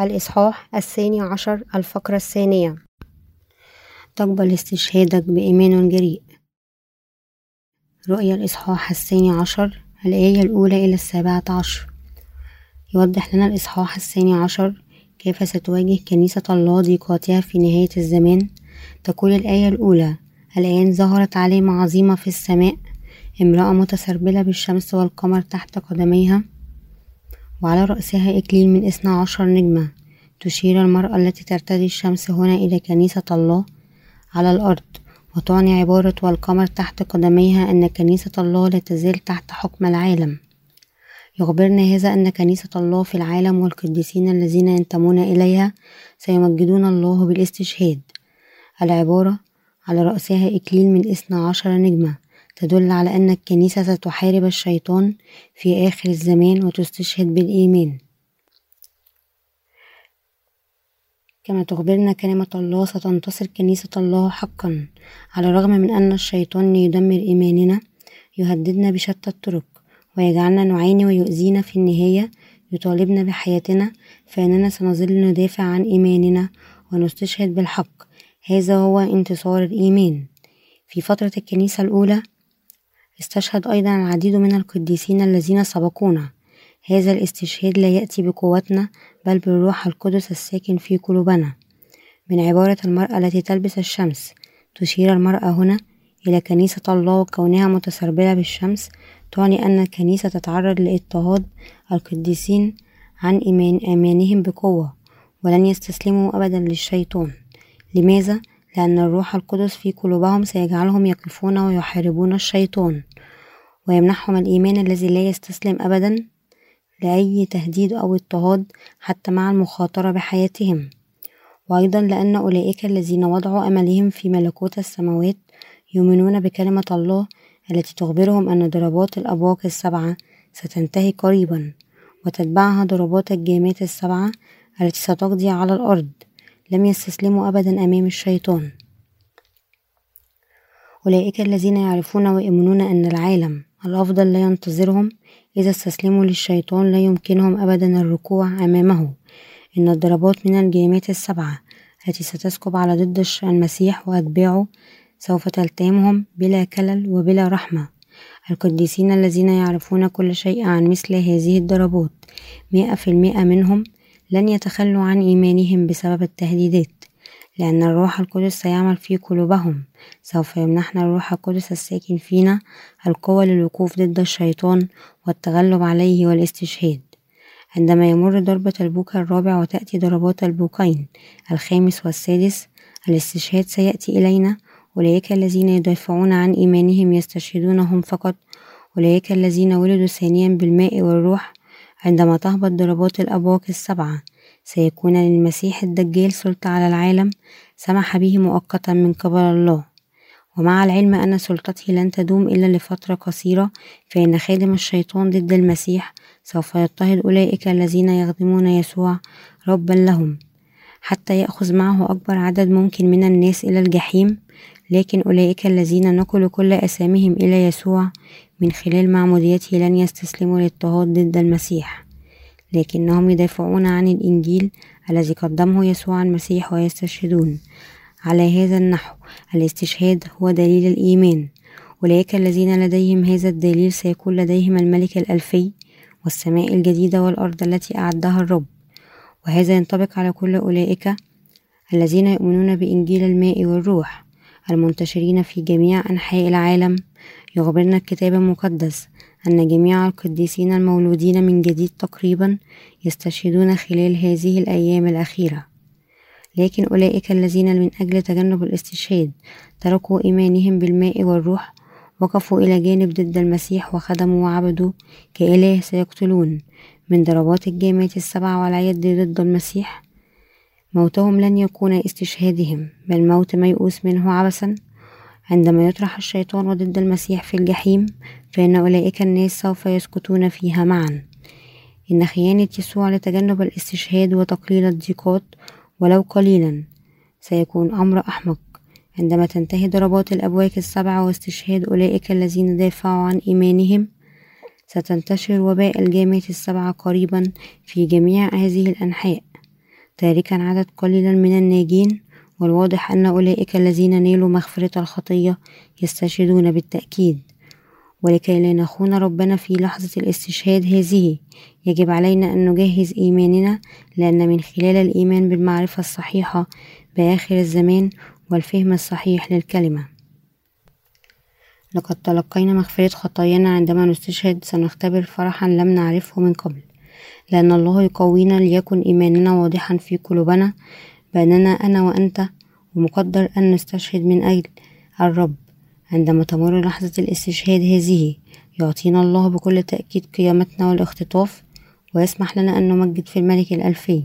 الإصحاح الثاني عشر الفقرة الثانية. تقبل استشهادك بإيمان جريء. رؤيا الإصحاح الثاني عشر الآية الأولى إلى السابعة عشر. يوضح لنا الإصحاح الثاني عشر كيف ستواجه كنيسة الله ضيقاتها في نهاية الزمان. تقول الآية الأولى الآن ظهرت علامة عظيمة في السماء. امرأة متسربلة بالشمس والقمر تحت قدميها وعلى رأسها إكليل من اثنا عشر نجمة. تشير المرأة التي ترتدي الشمس هنا إلى كنيسة الله على الأرض وتعني عبارة والقمر تحت قدميها أن كنيسة الله لا تزال تحت حكم العالم. يخبرنا هذا أن كنيسة الله في العالم والقديسين الذين ينتمون إليها سيمجدون الله بالاستشهاد. العبارة على رأسها إكليل من اثنا عشر نجمة. تدل على أن الكنيسة ستحارب الشيطان في آخر الزمان وتستشهد بالإيمان. كما تخبرنا كلمة الله ستنتصر كنيسة الله حقا على الرغم من أن الشيطان يدمر إيماننا يهددنا بشتى الطرق ويجعلنا نعاني ويؤذينا في النهاية يطالبنا بحياتنا فإننا سنظل ندافع عن إيماننا ونستشهد بالحق. هذا هو انتصار الإيمان. في فترة الكنيسة الأولى استشهد أيضا العديد من القديسين الذين سبقونا. هذا الاستشهاد لا يأتي بقوتنا بل بالروح القدس الساكن في قلوبنا. من عبارة المرأة التي تلبس الشمس تشير المرأة هنا إلى كنيسة الله وكونها متسربلة بالشمس تعني أن الكنيسة تتعرض لاضطهاد القديسين عن إيمان إيمانهم بقوة ولن يستسلموا أبدا للشيطان. لماذا؟ لأن الروح القدس في قلوبهم سيجعلهم يقفون ويحاربون الشيطان ويمنحهم الإيمان الذي لا يستسلم أبدا لأي تهديد أو اضطهاد حتى مع المخاطرة بحياتهم. وأيضا لأن أولئك الذين وضعوا أملهم في ملكوت السماوات يؤمنون بكلمة الله التي تخبرهم أن ضربات الأبواق السبعة ستنتهي قريبا وتتبعها ضربات الجامات السبعة التي ستقضي على الأرض. لم يستسلموا أبدا أمام الشيطان. أولئك الذين يعرفون ويؤمنون أن العالم الأفضل لا ينتظرهم إذا استسلموا للشيطان لا يمكنهم أبدا الركوع أمامه. إن الضربات من الجامات السبعة التي ستسكب على ضد المسيح وأتباعه سوف تلتهمهم بلا كلل وبلا رحمة. القديسين الذين يعرفون كل شيء عن مثل هذه الضربات مئة في المئة منهم لن يتخلوا عن إيمانهم بسبب التهديدات لأن الروح القدس سيعمل في قلوبهم. سوف يمنحنا الروح القدس الساكن فينا القوة للوقوف ضد الشيطان والتغلب عليه والاستشهاد. عندما يمر ضربة البوق الرابع وتأتي ضربات البوقين الخامس والسادس الاستشهاد سيأتي إلينا. أولئك الذين يدافعون عن إيمانهم يستشهدون هم فقط. أولئك الذين ولدوا ثانيا بالماء والروح عندما تهبط ضربات الأبواق السبعة سيكون للمسيح الدجال سلطة على العالم سمح به مؤقتا من قبل الله. ومع العلم أن سلطته لن تدوم إلا لفترة قصيرة فإن خادم الشيطان ضد المسيح سوف يضطهد أولئك الذين يخدمون يسوع ربا لهم. حتى يأخذ معه أكبر عدد ممكن من الناس إلى الجحيم لكن أولئك الذين نقلوا كل أساميهم إلى يسوع من خلال معموديته لن يستسلموا للاضطهاد ضد المسيح. لكنهم يدافعون عن الإنجيل الذي قدمه يسوع المسيح ويستشهدون. على هذا النحو الاستشهاد هو دليل الإيمان. أولئك الذين لديهم هذا الدليل سيكون لديهم الملك الألفي والسماء الجديدة والأرض التي أعدها الرب. وهذا ينطبق على كل أولئك الذين يؤمنون بإنجيل الماء والروح. المنتشرين في جميع أنحاء العالم. يخبرنا الكتاب المقدس أن جميع القديسين المولودين من جديد تقريبا يستشهدون خلال هذه الأيام الأخيرة. لكن أولئك الذين من أجل تجنب الاستشهاد تركوا إيمانهم بالماء والروح وقفوا إلى جانب ضد المسيح وخدموا وعبدوا كإله سيقتلون. من ضربات الجامات السبع والعيد ضد المسيح موتهم لن يكون استشهادهم بل موت ميؤوس منه عبثا. عندما يطرح الشيطان ضد المسيح في الجحيم فإن أولئك الناس سوف يسقطون فيها معا. إن خيانة يسوع لتجنب الاستشهاد وتقليل الضيقات ولو قليلا سيكون أمر أحمق. عندما تنتهي ضربات الأبواق السبعة واستشهاد أولئك الذين دافعوا عن إيمانهم ستنتشر وباء الجامات السبعة قريبا في جميع هذه الأنحاء. تاركا عدد قليلا من الناجين والواضح أن أولئك الذين نالوا مغفرة الخطية يستشهدون بالتأكيد. ولكي لا نخون ربنا في لحظة الاستشهاد هذه يجب علينا أن نجهز إيماننا لأن من خلال الإيمان بالمعرفة الصحيحة بآخر الزمان والفهم الصحيح للكلمة. لقد تلقينا مغفرة خطايانا عندما نستشهد سنختبر فرحا لم نعرفه من قبل. لأن الله يقوينا ليكن إيماننا واضحا في قلوبنا بأننا أنا وأنت ومقدر أن نستشهد من أجل الرب. عندما تمر لحظة الاستشهاد هذه يعطينا الله بكل تأكيد قيامتنا والاختطاف ويسمح لنا أن نمجد في الملك الألفي.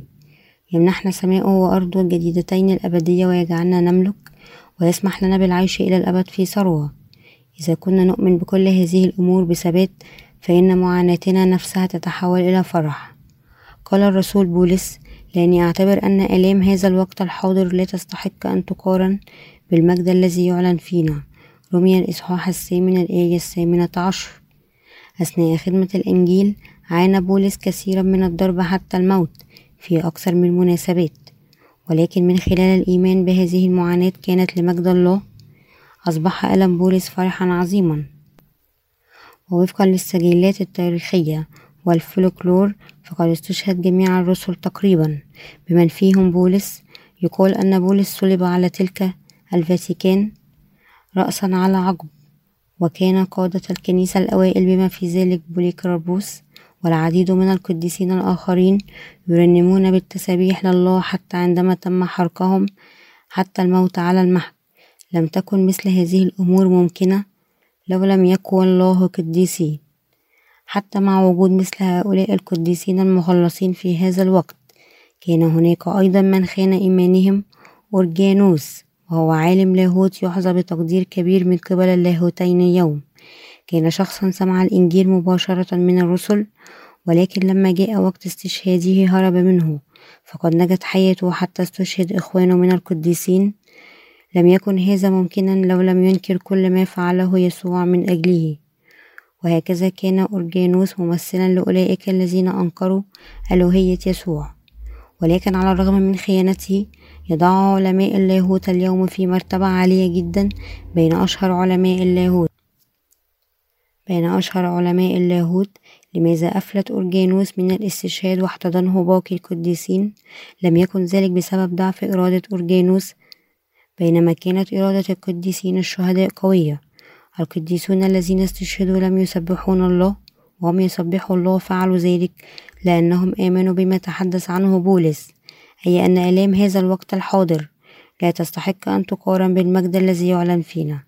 يمنحنا سماءه وأرضه الجديدتين الأبدية ويجعلنا نملك ويسمح لنا بالعيش إلى الأبد في ثروة. إذا كنا نؤمن بكل هذه الأمور بثبات فإن معاناتنا نفسها تتحول إلى فرح. قال الرسول بولس لأني أعتبر أن آلام هذا الوقت الحاضر لا تستحق أن تقارن بالمجد الذي يعلن فينا. رمي الإصحاح الثامن الآية الثامنة عشر. أثناء خدمة الإنجيل عانى بولس كثيرا من الضرب حتى الموت في أكثر من مناسبات. ولكن من خلال الإيمان بهذه المعاناة كانت لمجد الله أصبح ألم بولس فرحا عظيما. ووفقا للسجلات التاريخية والفولكلور فقد استشهد جميع الرسل تقريبا. بمن فيهم بولس يقال أن بولس صلب على تلك الفاتيكان رأسا على عقب وكان قادة الكنيسة الأوائل بما في ذلك بوليكرابوس والعديد من القديسين الآخرين يرنمون بالتسابيح لله حتى عندما تم حرقهم حتى الموت على المحك لم تكن مثل هذه الأمور ممكنة لو لم يكن الله قديسي حتى مع وجود مثل هؤلاء القديسين المخلصين في هذا الوقت كان هناك أيضا من خان إيمانهم أورجانوس وهو عالم لاهوت يحظى بتقدير كبير من قبل اللاهوتين اليوم كان شخصا سمع الإنجيل مباشرة من الرسل ولكن لما جاء وقت استشهاده هرب منه. فقد نجت حياته حتى استشهد إخوانه من القديسين لم يكن هذا ممكنا لو لم ينكر كل ما فعله يسوع من أجله. وهكذا كان أورجانوس ممثلا لأولئك الذين أنكروا ألوهية يسوع. ولكن على الرغم من خيانته يضع علماء اللاهوت اليوم في مرتبة عالية جدا بين أشهر علماء اللاهوت. بين أشهر علماء اللاهوت لماذا أفلت أورجانوس من الاستشهاد واحتضنه باقي القديسين؟ لم يكن ذلك بسبب ضعف إرادة أورجانوس بينما كانت إرادة القديسين الشهداء قوية. القديسون الذين استشهدوا لم يسبحون الله وهم يسبحوا الله فعلوا ذلك لأنهم آمنوا بما تحدث عنه بولس أي أن آلام هذا الوقت الحاضر. لا تستحق أن تقارن بالمجد الذي يعلن فينا.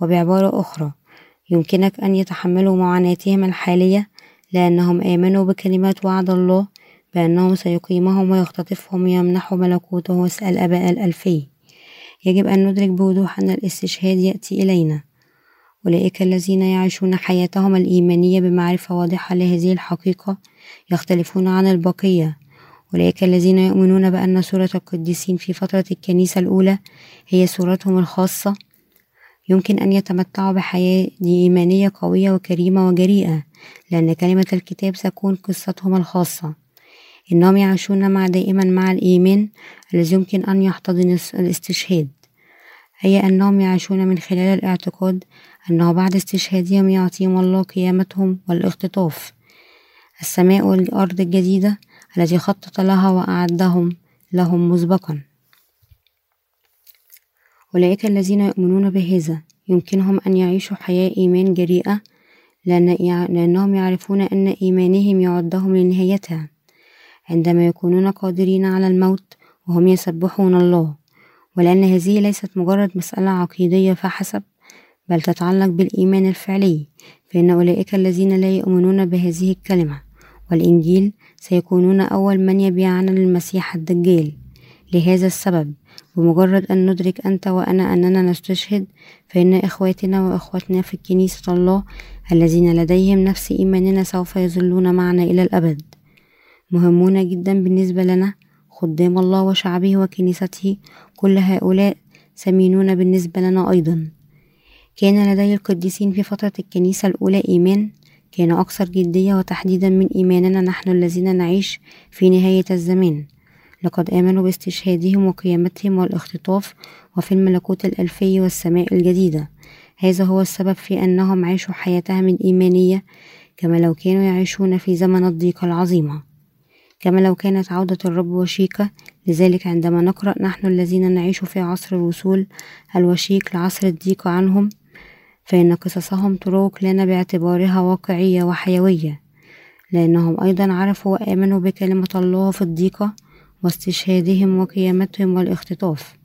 وبعبارة أخرى يمكنك أن يتحملوا معاناتهم الحالية لأنهم آمنوا بكلمات وعد الله بأنه سيقيمهم ويختطفهم ويمنحوا ملكوته الآباء الألفي. يجب أن ندرك بوضوح أن الاستشهاد يأتي إلينا. أولئك الذين يعيشون حياتهم الإيمانية بمعرفة واضحة لهذه الحقيقة يختلفون عن البقية. أولئك الذين يؤمنون بأن صورة القديسين في فترة الكنيسة الأولى هي صورتهم الخاصة. يمكن أن يتمتعوا بحياة إيمانية قوية وكريمة وجريئة لأن كلمة الكتاب ستكون قصتهم الخاصة. إنهم يعيشون مع دائما مع الإيمان الذي يمكن أن يحتضن الاستشهاد أي أنهم يعيشون من خلال الاعتقاد أنه بعد استشهادهم يعطيهم الله قيامتهم والاختطاف. السماء والأرض الجديدة التي خطط لها وأعدهم لهم مسبقا. أولئك الذين يؤمنون بهذا يمكنهم أن يعيشوا حياة إيمان جريئة لأن لأنهم يعرفون أن إيمانهم يعدهم لنهايتها. عندما يكونون قادرين على الموت وهم يسبحون الله. ولأن هذه ليست مجرد مسألة عقيدية فحسب بل تتعلق بالإيمان الفعلي فإن أولئك الذين لا يؤمنون بهذه الكلمة. والإنجيل سيكونون أول من يبيعنا للمسيح الدجال. لهذا السبب بمجرد أن ندرك أنت وأنا أننا نستشهد فإن إخواتنا وإخواتنا في كنيسة الله الذين لديهم نفس إيماننا سوف يظلون معنا إلى الأبد. مهمون جدا بالنسبة لنا خدام الله وشعبه وكنيسته كل هؤلاء ثمينون بالنسبة لنا أيضا. كان لدي القديسين في فترة الكنيسة الأولى إيمان كان أكثر جدية وتحديدا من إيماننا نحن الذين نعيش في نهاية الزمان. لقد آمنوا باستشهادهم وقيامتهم والاختطاف وفي الملكوت الألفي والسماء الجديدة. هذا هو السبب في أنهم عاشوا حياتهم الإيمانية كما لو كانوا يعيشون في زمن الضيقة العظيمة. كما لو كانت عودة الرب وشيكة. لذلك عندما نقرأ نحن الذين نعيش في عصر الوصول الوشيك لعصر الضيق عنهم فإن قصصهم تروق لنا باعتبارها واقعية وحيوية لأنهم أيضا عرفوا وآمنوا بكلمة الله في الضيقة واستشهادهم وقيامتهم والاختطاف.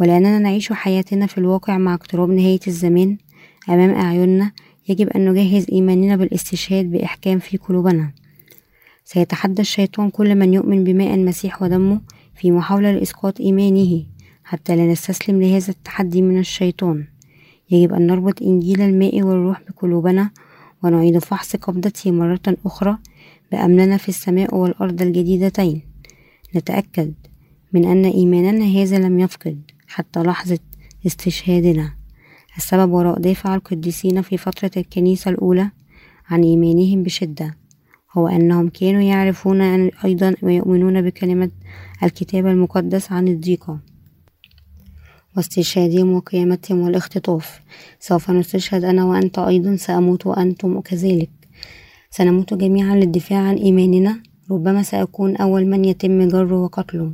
ولأننا نعيش حياتنا في الواقع مع اقتراب نهاية الزمان أمام أعيننا يجب أن نجهز إيماننا بالاستشهاد بإحكام في قلوبنا. سيتحدى الشيطان كل من يؤمن بماء المسيح ودمه في محاولة لإسقاط إيمانه حتى لا نستسلم لهذا التحدي من الشيطان. يجب أن نربط إنجيل الماء والروح بقلوبنا ونعيد فحص قبضته مرة أخرى بأمننا في السماء والأرض الجديدتين. نتأكد من أن إيماننا هذا لم يفقد حتى لحظة استشهادنا. السبب وراء دافع القديسين في فترة الكنيسة الأولى عن إيمانهم بشدة. هو أنهم كانوا يعرفون أيضا ويؤمنون بكلمة الكتاب المقدس عن الضيقة واستشهادهم وقيامتهم والاختطاف. سوف نستشهد أنا وأنت أيضا سأموت وأنتم كذلك. سنموت جميعا للدفاع عن إيماننا. ربما سأكون أول من يتم جره وقتله.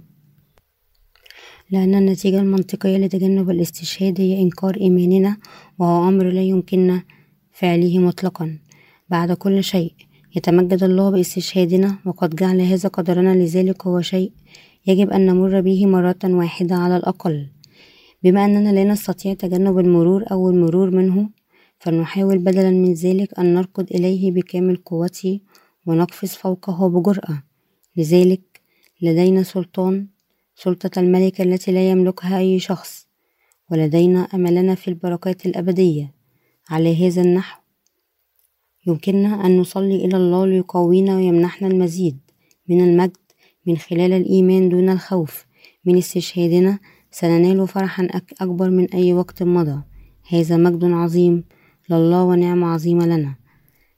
لأن النتيجة المنطقية لتجنب الاستشهاد هي إنكار إيماننا وهو أمر لا يمكننا فعله مطلقا. بعد كل شيء يتمجد الله باستشهادنا وقد جعل هذا قدرنا لذلك هو شيء يجب أن نمر به مرة واحدة على الأقل. بما أننا لا نستطيع تجنب المرور أو المرور منه فلنحاول بدلا من ذلك أن نركض إليه بكامل قوته ونقفز فوقه بجرأة. لذلك لدينا سلطان سلطة الملك التي لا يملكها أي شخص ولدينا أملنا في البركات الأبدية. على هذا النحو يمكننا أن نصلي إلى الله ليقوينا ويمنحنا المزيد من المجد من خلال الإيمان دون الخوف من استشهادنا. سننال فرحا أكبر من أي وقت مضى. هذا مجد عظيم لله ونعمة عظيمة لنا.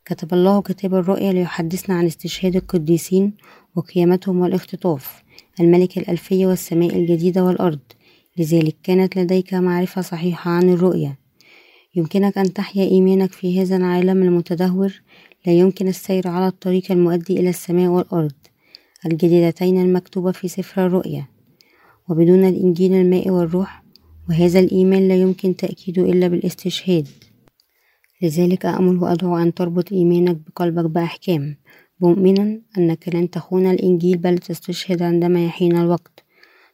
كتب الله كتاب الرؤيا ليحدثنا عن استشهاد القديسين وقيامتهم والاختطاف. الملك الألفية والسماء الجديدة والأرض. لذلك كانت لديك معرفة صحيحة عن الرؤيا. يمكنك أن تحيا إيمانك في هذا العالم المتدهور. لا يمكن السير على الطريق المؤدي إلى السماء والأرض. الجديدتين المكتوبة في سفر الرؤيا. وبدون الإنجيل الماء والروح وهذا الإيمان لا يمكن تأكيده إلا بالاستشهاد. لذلك أأمل وأدعو أن تربط إيمانك بقلبك بأحكام. مؤمنا أنك لن تخون الإنجيل بل تستشهد عندما يحين الوقت.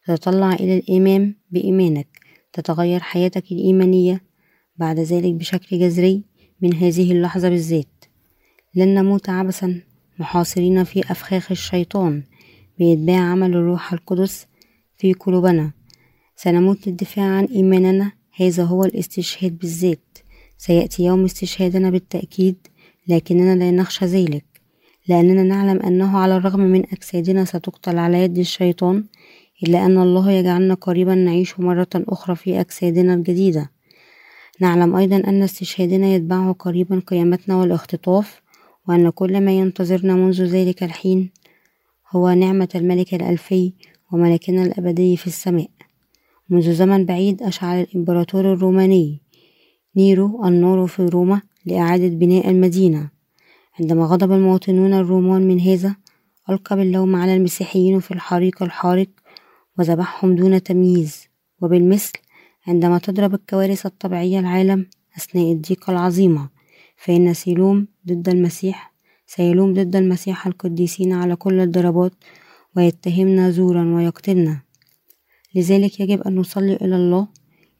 تتطلع إلى الإمام بإيمانك. تتغير حياتك الإيمانية. بعد ذلك بشكل جذري من هذه اللحظة بالذات. لن نموت عبثا محاصرين في أفخاخ الشيطان بإتباع عمل الروح القدس في قلوبنا. سنموت للدفاع عن إيماننا هذا هو الاستشهاد بالذات. سيأتي يوم استشهادنا بالتأكيد لكننا لا نخشى ذلك. لأننا نعلم أنه على الرغم من أجسادنا ستقتل على يد الشيطان إلا أن الله يجعلنا قريبا نعيش مرة أخرى في أجسادنا الجديدة. نعلم أيضا أن استشهادنا يتبعه قريبا قيامتنا والاختطاف وأن كل ما ينتظرنا منذ ذلك الحين هو نعمة الملك الألفي وملكنا الأبدي في السماء. منذ زمن بعيد أشعل الإمبراطور الروماني نيرو النار في روما لإعادة بناء المدينة. عندما غضب المواطنون الرومان من هذا ألقى باللوم على المسيحيين في الحريق الحارق وذبحهم دون تمييز. وبالمثل عندما تضرب الكوارث الطبيعية العالم أثناء الضيقة العظيمة فإن سيلوم ضد المسيح سيلوم ضد المسيح القديسين على كل الضربات ويتهمنا زورا ويقتلنا. لذلك يجب أن نصلي إلى الله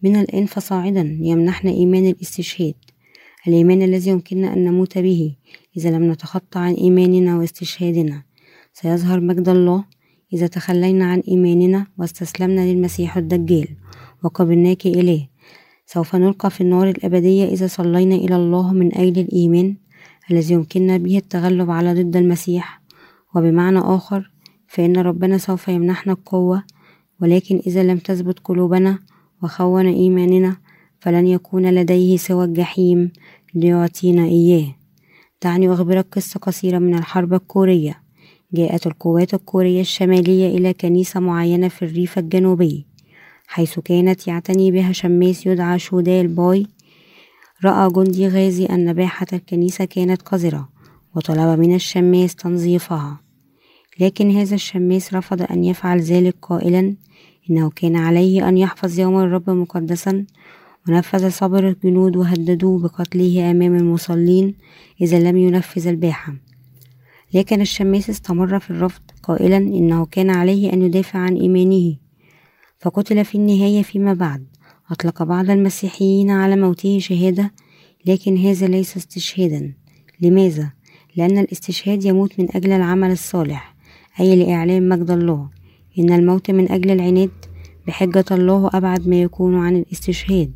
من الآن فصاعدا ليمنحنا إيمان الاستشهاد الإيمان الذي يمكننا أن نموت به. إذا لم نتخطى عن إيماننا واستشهادنا سيظهر مجد الله إذا تخلينا عن إيماننا واستسلمنا للمسيح الدجال. وقبلناك إليه. سوف نلقى في النار الأبدية إذا صلينا إلى الله من أجل الإيمان الذي يمكننا به التغلب على ضد المسيح. وبمعنى آخر فإن ربنا سوف يمنحنا القوة ولكن إذا لم تثبت قلوبنا وخون إيماننا فلن يكون لديه سوى الجحيم ليعطينا إياه. دعني أخبرك قصة قصيرة من الحرب الكورية. جاءت القوات الكورية الشمالية إلى كنيسة معينة في الريف الجنوبي. حيث كانت يعتني بها شماس يدعى شودال باي رأى جندي غازي أن باحة الكنيسة كانت قذرة وطلب من الشماس تنظيفها. لكن هذا الشماس رفض أن يفعل ذلك قائلا إنه كان عليه أن يحفظ يوم الرب مقدسا. ونفذ صبر الجنود وهددوه بقتله أمام المصلين إذا لم ينفذ الباحة. لكن الشماس استمر في الرفض قائلا إنه كان عليه أن يدافع عن إيمانه. فقتل في النهاية فيما بعد أطلق بعض المسيحيين على موته شهادة لكن هذا ليس استشهادا لماذا؟ لأن الاستشهاد يموت من أجل العمل الصالح أي لإعلان مجد الله إن الموت من أجل العناد بحجة الله أبعد ما يكون عن الاستشهاد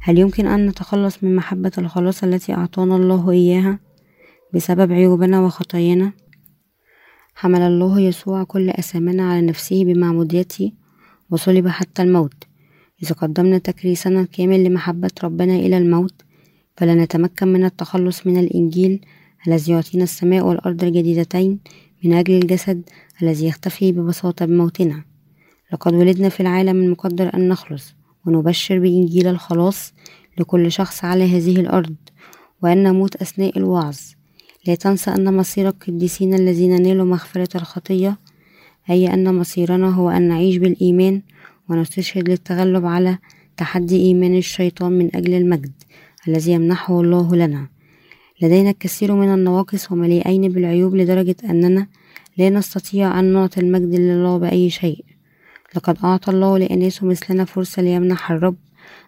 هل يمكن أن نتخلص من محبة الخلاص التي أعطانا الله إياها بسبب عيوبنا وخطايانا؟ حمل الله يسوع كل أثامنا على نفسه بمعموديته وصلب حتى الموت. إذا قدمنا تكريسنا الكامل لمحبة ربنا إلى الموت فلا نتمكن من التخلص من الإنجيل الذي يعطينا السماء والأرض الجديدتين من أجل الجسد الذي يختفي ببساطة بموتنا. لقد ولدنا في العالم المقدر أن نخلص ونبشر بإنجيل الخلاص لكل شخص على هذه الأرض وأن نموت أثناء الوعظ. لا تنسى أن مصير القديسين الذين نالوا مغفرة الخطية أي أن مصيرنا هو أن نعيش بالإيمان ونستشهد للتغلب على تحدي إيمان الشيطان من أجل المجد الذي يمنحه الله لنا. لدينا الكثير من النواقص ومليئين بالعيوب لدرجة أننا لا نستطيع أن نعطي المجد لله بأي شيء. لقد أعطى الله لأناس مثلنا فرصة ليمنح الرب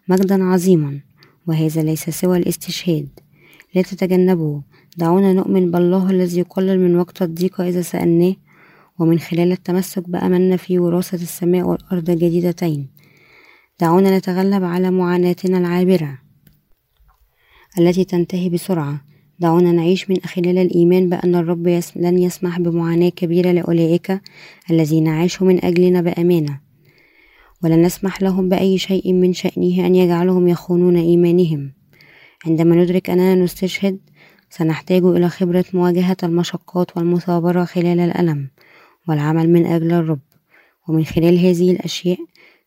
مجدا عظيما وهذا ليس سوى الاستشهاد. لا تتجنبوا دعونا نؤمن بالله الذي يقلل من وقت الضيق إذا سألناه ومن خلال التمسك بأملنا في وراثة السماء والأرض الجديدتين دعونا نتغلب على معاناتنا العابرة التي تنتهي بسرعة. دعونا نعيش من خلال الإيمان بأن الرب لن يسمح بمعاناة كبيرة لأولئك الذين عاشوا من أجلنا بأمانة. ولن نسمح لهم بأي شيء من شأنه أن يجعلهم يخونون إيمانهم. عندما ندرك أننا نستشهد سنحتاج إلى خبرة مواجهة المشقات والمثابرة خلال الألم. والعمل من أجل الرب. ومن خلال هذه الأشياء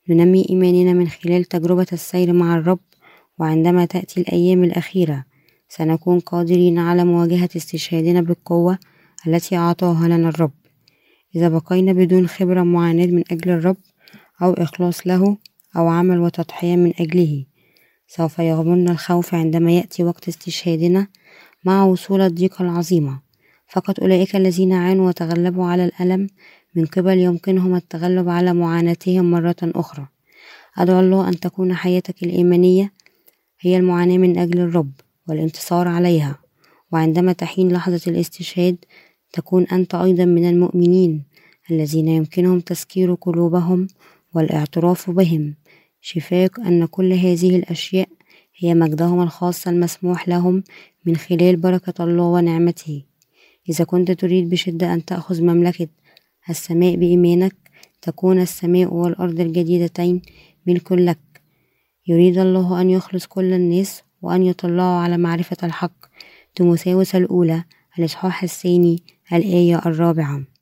ننمي إيماننا من خلال تجربة السير مع الرب وعندما تأتي الأيام الأخيرة سنكون قادرين على مواجهة استشهادنا بالقوة التي أعطاها لنا الرب. إذا بقينا بدون خبرة معاندة من أجل الرب أو إخلاص له أو عمل وتضحية من أجله سوف يغمرنا الخوف عندما يأتي وقت استشهادنا مع وصول الضيقة العظيمة. فقط أولئك الذين عانوا وتغلبوا على الألم. من قبل يمكنهم التغلب على معاناتهم مرة أخرى. أدعو الله أن تكون حياتك الإيمانية هي المعاناة من أجل الرب والانتصار عليها. وعندما تحين لحظة الاستشهاد تكون أنت أيضا من المؤمنين الذين يمكنهم تسكير قلوبهم والاعتراف بهم. شفاك أن كل هذه الأشياء هي مجدهم الخاص المسموح لهم من خلال بركة الله ونعمته. إذا كنت تريد بشدة أن تأخذ مملكة السماء بإيمانك تكون السماء والأرض الجديدتين ملك لك. يريد الله أن يخلص كل الناس وأن يطلعوا على معرفة الحق. تيموثاوس الأولى الإصحاح الثاني الآية الرابعة.